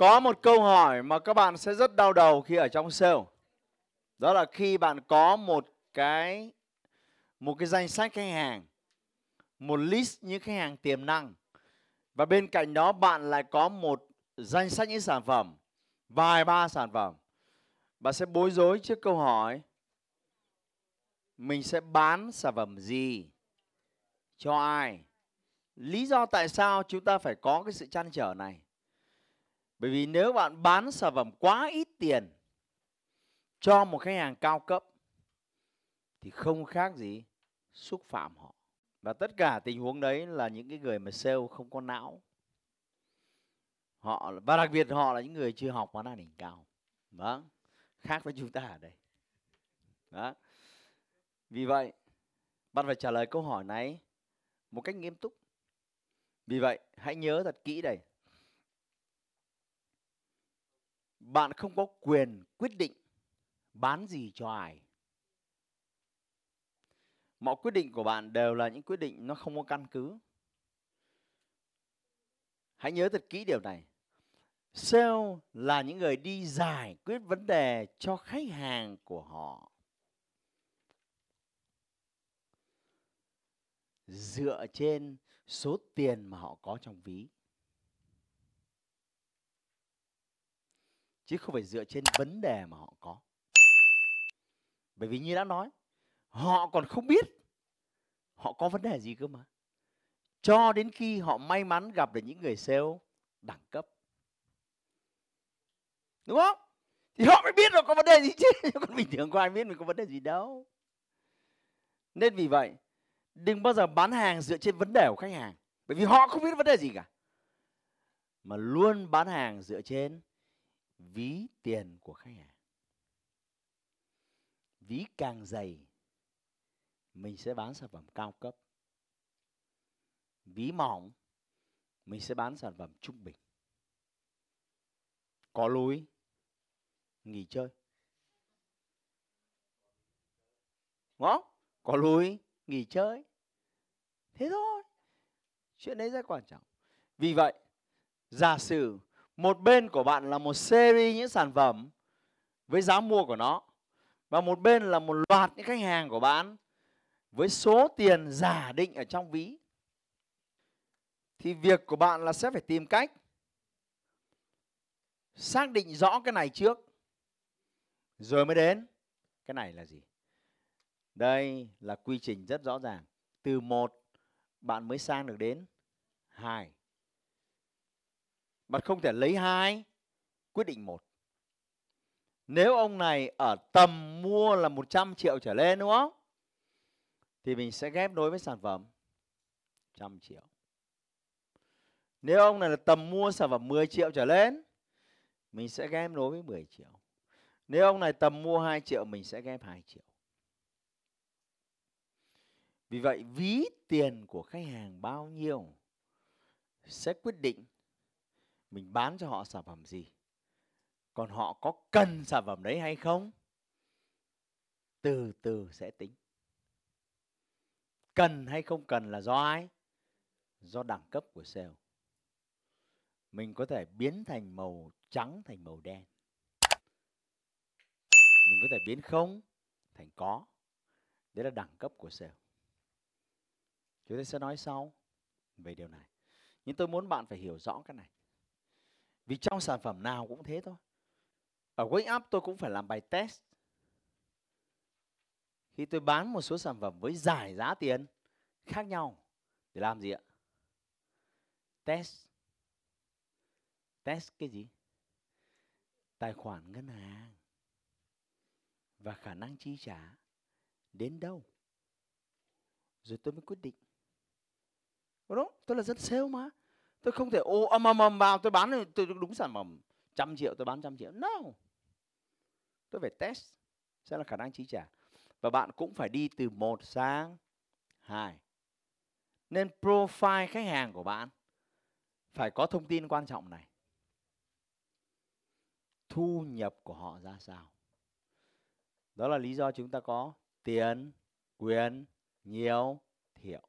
Có một câu hỏi mà các bạn sẽ rất đau đầu khi ở trong sale. Đó là khi bạn có một cái một cái danh sách khách hàng, một list những khách hàng tiềm năng và bên cạnh đó bạn lại có một danh sách những sản phẩm, vài ba sản phẩm. Bạn sẽ bối rối trước câu hỏi mình sẽ bán sản phẩm gì cho ai? Lý do tại sao chúng ta phải có cái sự chăn trở này? Bởi vì nếu bạn bán sản phẩm quá ít tiền cho một khách hàng cao cấp thì không khác gì xúc phạm họ. Và tất cả tình huống đấy là những cái người mà sale không có não. Họ và đặc biệt họ là những người chưa học bán hàng đỉnh cao. Vâng, khác với chúng ta ở đây. Đó. Vì vậy, bạn phải trả lời câu hỏi này một cách nghiêm túc. Vì vậy, hãy nhớ thật kỹ đây. Bạn không có quyền quyết định bán gì cho ai. Mọi quyết định của bạn đều là những quyết định nó không có căn cứ. Hãy nhớ thật kỹ điều này. Sale là những người đi giải quyết vấn đề cho khách hàng của họ. Dựa trên số tiền mà họ có trong ví. Chứ không phải dựa trên vấn đề mà họ có. Bởi vì như đã nói, họ còn không biết họ có vấn đề gì cơ mà. Cho đến khi họ may mắn gặp được những người sale đẳng cấp. Đúng không? Thì họ mới biết là có vấn đề gì chứ còn bình thường có ai biết mình có vấn đề gì đâu. Nên vì vậy, đừng bao giờ bán hàng dựa trên vấn đề của khách hàng. Bởi vì họ không biết vấn đề gì cả. Mà luôn bán hàng dựa trên ví tiền của khách hàng. Ví càng dày, mình sẽ bán sản phẩm cao cấp. Ví mỏng, mình sẽ bán sản phẩm trung bình. Có lối, nghỉ chơi. Đúng không? Có lối, nghỉ chơi. Thế thôi. Chuyện đấy rất quan trọng. Vì vậy, giả sử một bên của bạn là một series những sản phẩm với giá mua của nó, và một bên là một loạt những khách hàng của bạn với số tiền giả định ở trong ví. Thì việc của bạn là sẽ phải tìm cách xác định rõ cái này trước, rồi mới đến. Cái này là gì? Đây là quy trình rất rõ ràng. Từ một, bạn mới sang được đến hai bạn không thể lấy hai, quyết định một. Nếu ông này ở tầm mua là 100 triệu trở lên, đúng không? Thì mình sẽ ghép đối với sản phẩm trăm triệu. Nếu ông này là tầm mua sản phẩm 10 triệu trở lên, mình sẽ ghép đối với 10 triệu. Nếu ông này tầm mua 2 triệu, mình sẽ ghép 2 triệu. Vì vậy, ví tiền của khách hàng bao nhiêu sẽ quyết định mình bán cho họ sản phẩm gì? Còn họ có cần sản phẩm đấy hay không? Từ từ sẽ tính. Cần hay không cần là do ai? Do đẳng cấp của sale. Mình có thể biến thành màu trắng thành màu đen. Mình có thể biến không thành có. Đấy là đẳng cấp của sale. Chúng ta sẽ nói sau về điều này. Nhưng tôi muốn bạn phải hiểu rõ cái này vì trong sản phẩm nào cũng thế thôi. Ở Wake Up tôi cũng phải làm bài test. Khi tôi bán một số sản phẩm với giải giá tiền khác nhau, để làm gì ạ? Test. Test cái gì? Tài khoản ngân hàng và khả năng chi trả đến đâu. Rồi tôi mới quyết định. Đúng không? Tôi là dân sale mà tôi không thể ô âm âm âm vào tôi bán tôi đúng sản phẩm. Trăm triệu, tôi bán trăm triệu. No! Tôi phải test sẽ là khả năng chi trả. Và bạn cũng phải đi từ một sang hai. Nên profile khách hàng của bạn phải có thông tin quan trọng này. Thu nhập của họ ra sao? Đó là lý do chúng ta có tiền, quyền, nhiều, thiểu.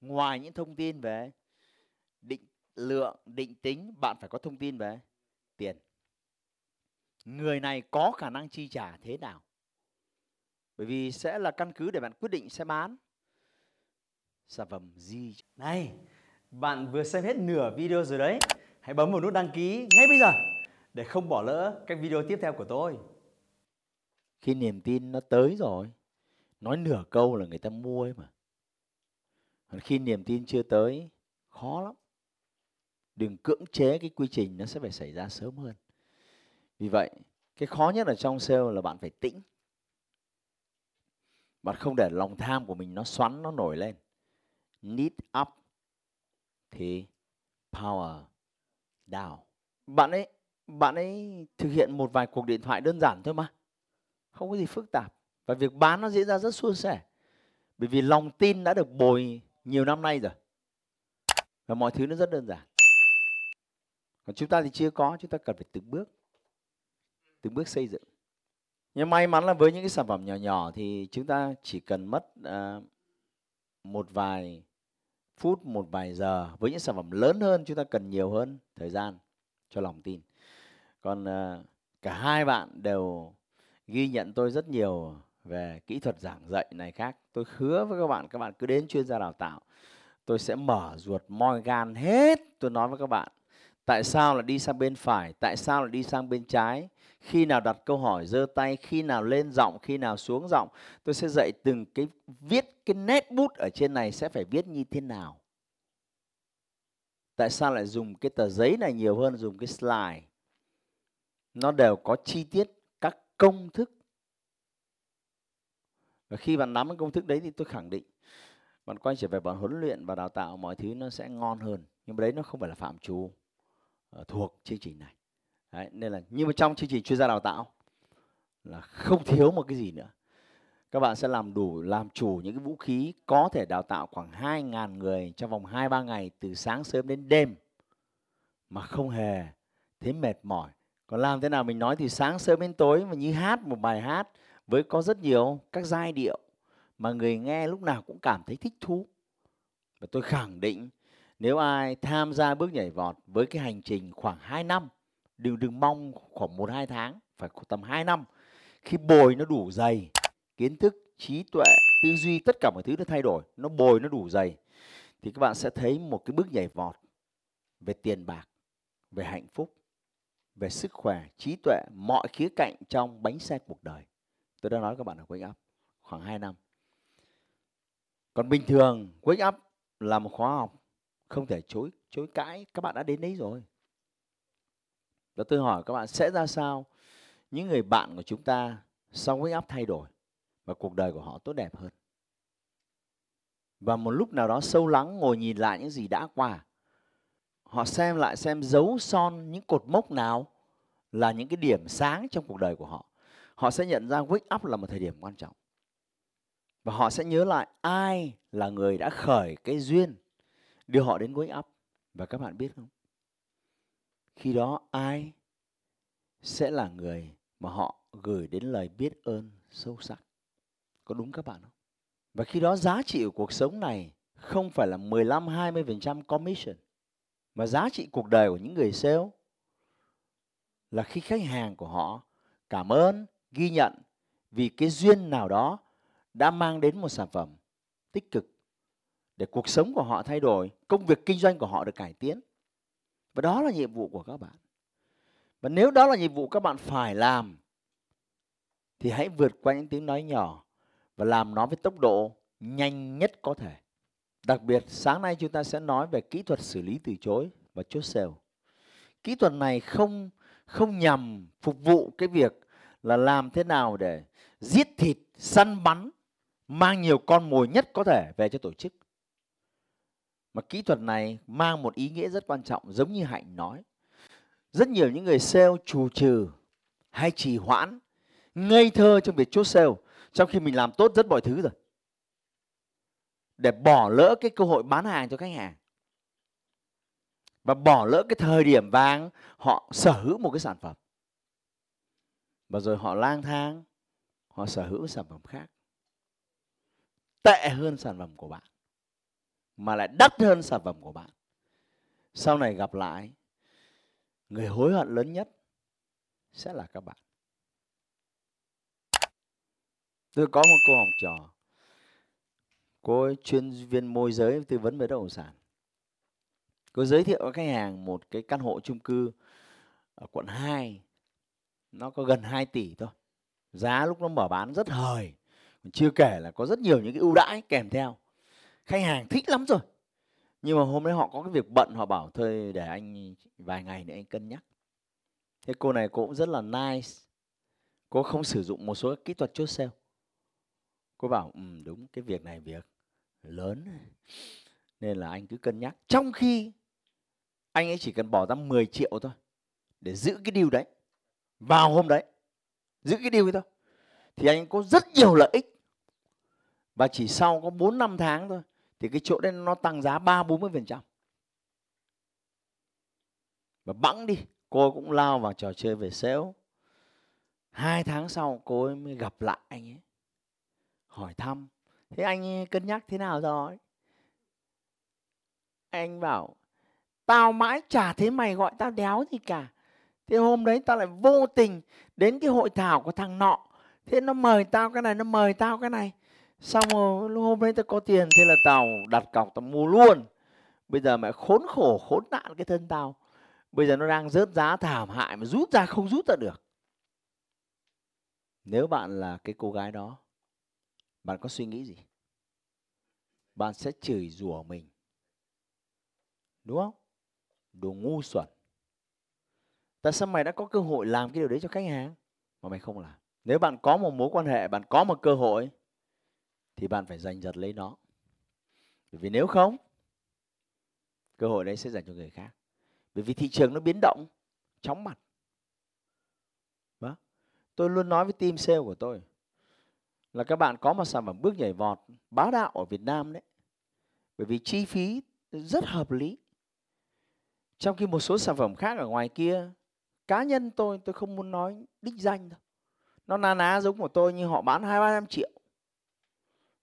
Ngoài những thông tin về định lượng định tính bạn phải có thông tin về tiền. Người này có khả năng chi trả thế nào? Bởi vì sẽ là căn cứ để bạn quyết định sẽ bán sản phẩm gì. Này bạn vừa xem hết nửa video rồi đấy. Hãy bấm vào nút đăng ký ngay bây giờ để không bỏ lỡ các video tiếp theo của tôi. Khi niềm tin nó tới rồi nói nửa câu là người ta mua ấy mà. Còn khi niềm tin chưa tới khó lắm đừng cưỡng chế cái quy trình nó sẽ phải xảy ra sớm hơn. Vì vậy, cái khó nhất ở trong sale là bạn phải tĩnh. Bạn không để lòng tham của mình nó xoắn, nó nổi lên. Need up thì power down. Bạn ấy bạn ấy thực hiện một vài cuộc điện thoại đơn giản thôi mà. Không có gì phức tạp. Và việc bán nó diễn ra rất suôn sẻ. Bởi vì lòng tin đã được bồi nhiều năm nay rồi. Và mọi thứ nó rất đơn giản còn chúng ta thì chưa có chúng ta cần phải từng bước từng bước xây dựng. Nhưng may mắn là với những cái sản phẩm nhỏ nhỏ thì chúng ta chỉ cần mất uh, một vài phút một vài giờ. Với những sản phẩm lớn hơn chúng ta cần nhiều hơn thời gian cho lòng tin. Còn uh, cả hai bạn đều ghi nhận tôi rất nhiều về kỹ thuật giảng dạy này khác. Tôi hứa với các bạn các bạn cứ đến chuyên gia đào tạo tôi sẽ mở ruột moi gan hết. Tôi nói với các bạn tại sao là đi sang bên phải? Tại sao là đi sang bên trái? Khi nào đặt câu hỏi, giơ tay, khi nào lên giọng, khi nào xuống giọng, tôi sẽ dạy từng cái viết cái nét bút ở trên này sẽ phải viết như thế nào. Tại sao lại dùng cái tờ giấy này nhiều hơn dùng cái slide? Nó đều có chi tiết các công thức. Và khi bạn nắm cái công thức đấy thì tôi khẳng định, bạn quay trở về bạn huấn luyện và đào tạo mọi thứ nó sẽ ngon hơn. Nhưng mà đấy nó không phải là phạm trù thuộc chương trình này. Đấy, nên là nhưng mà trong chương trình chuyên gia đào tạo là không thiếu một cái gì nữa. Các bạn sẽ làm đủ làm chủ những cái vũ khí có thể đào tạo khoảng 2.000 người trong vòng 2-3 ngày từ sáng sớm đến đêm mà không hề thấy mệt mỏi. Còn làm thế nào mình nói thì sáng sớm đến tối mà như hát một bài hát với có rất nhiều các giai điệu mà người nghe lúc nào cũng cảm thấy thích thú. Và tôi khẳng định nếu ai tham gia bước nhảy vọt với cái hành trình khoảng 2 năm, đừng đừng mong khoảng một, hai tháng, phải tầm 2 năm. Khi bồi nó đủ dày, kiến thức, trí tuệ, tư duy, tất cả mọi thứ nó thay đổi, nó bồi nó đủ dày, thì các bạn sẽ thấy một cái bước nhảy vọt về tiền bạc, về hạnh phúc, về sức khỏe, trí tuệ, mọi khía cạnh trong bánh xe cuộc đời. Tôi đã nói các bạn ở wake up khoảng 2 năm. Còn bình thường, wake up là một khóa học không thể chối chối cãi. Các bạn đã đến đấy rồi. Và tôi hỏi các bạn, sẽ ra sao? Những người bạn của chúng ta sau huyết áp thay đổi và cuộc đời của họ tốt đẹp hơn. Và một lúc nào đó sâu lắng, ngồi nhìn lại những gì đã qua, họ xem lại, xem dấu son, những cột mốc nào là những cái điểm sáng trong cuộc đời của họ. Họ sẽ nhận ra wake up là một thời điểm quan trọng. Và họ sẽ nhớ lại ai là người đã khởi cái duyên đưa họ đến wake up và các bạn biết không? Khi đó ai sẽ là người mà họ gửi đến lời biết ơn sâu sắc? Có đúng các bạn không? Và khi đó giá trị của cuộc sống này không phải là 15 20% commission, mà giá trị cuộc đời của những người sale là khi khách hàng của họ cảm ơn, ghi nhận vì cái duyên nào đó đã mang đến một sản phẩm tích cực để cuộc sống của họ thay đổi, công việc kinh doanh của họ được cải tiến. Và đó là nhiệm vụ của các bạn. Và nếu đó là nhiệm vụ các bạn phải làm thì hãy vượt qua những tiếng nói nhỏ và làm nó với tốc độ nhanh nhất có thể. Đặc biệt sáng nay chúng ta sẽ nói về kỹ thuật xử lý từ chối và chốt sale. Kỹ thuật này không không nhằm phục vụ cái việc là làm thế nào để giết thịt, săn bắn, mang nhiều con mồi nhất có thể về cho tổ chức. Mà kỹ thuật này mang một ý nghĩa rất quan trọng giống như Hạnh nói. Rất nhiều những người sale trù trừ, hay trì hoãn ngây thơ trong việc chốt sale trong khi mình làm tốt rất mọi thứ rồi. Để bỏ lỡ cái cơ hội bán hàng cho khách hàng. Và bỏ lỡ cái thời điểm vàng họ sở hữu một cái sản phẩm. Và rồi họ lang thang họ sở hữu sản phẩm khác. Tệ hơn sản phẩm của bạn mà lại đắt hơn sản phẩm của bạn. Sau này gặp lại, người hối hận lớn nhất sẽ là các bạn. Tôi có một cô học trò. Cô ấy, chuyên viên môi giới tư vấn về bất động sản. Cô giới thiệu với khách hàng một cái căn hộ chung cư ở quận 2 nó có gần 2 tỷ thôi. Giá lúc nó mở bán rất hời. Chưa kể là có rất nhiều những cái ưu đãi kèm theo khách hàng thích lắm rồi. Nhưng mà hôm nay họ có cái việc bận họ bảo thôi để anh vài ngày nữa anh cân nhắc. Thế cô này cô cũng rất là nice. Cô không sử dụng một số kỹ thuật chốt sale. Cô bảo ừ, đúng cái việc này việc lớn nên là anh cứ cân nhắc. Trong khi anh ấy chỉ cần bỏ ra 10 triệu thôi để giữ cái điều đấy. Vào hôm đấy giữ cái điều ấy thôi. Thì anh có rất nhiều lợi ích. Và chỉ sau có 4 năm tháng thôi thì cái chỗ đấy nó tăng giá 3 40 phần trăm. Và bẵng đi, cô cũng lao vào trò chơi về sale. Hai tháng sau cô ấy mới gặp lại anh ấy, hỏi thăm. Thế anh cân nhắc thế nào rồi? Anh bảo, tao mãi chả thấy mày gọi tao đéo gì cả. Thế hôm đấy tao lại vô tình đến cái hội thảo của thằng nọ. Thế nó mời tao cái này, nó mời tao cái này xong rồi hôm đấy tao có tiền, thế là tao đặt cọc tao mua luôn. Bây giờ mẹ khốn khổ, khốn nạn cái thân tao. Bây giờ nó đang rớt giá thảm hại mà rút ra không rút ra được. Nếu bạn là cái cô gái đó, bạn có suy nghĩ gì? Bạn sẽ chửi rủa mình. Đúng không? Đồ ngu xuẩn. Tại sao mày đã có cơ hội làm cái điều đấy cho khách hàng mà mày không làm? Nếu bạn có một mối quan hệ, bạn có một cơ hội thì bạn phải giành giật lấy nó. Bởi vì nếu không, cơ hội đấy sẽ dành cho người khác. Bởi vì thị trường nó biến động, chóng mặt. Đó. tôi luôn nói với team sale của tôi là các bạn có một sản phẩm bước nhảy vọt bá đạo ở Việt Nam đấy. Bởi vì chi phí rất hợp lý. Trong khi một số sản phẩm khác ở ngoài kia, cá nhân tôi tôi không muốn nói đích danh đâu. Nó na ná giống của tôi nhưng họ bán hai ba trăm triệu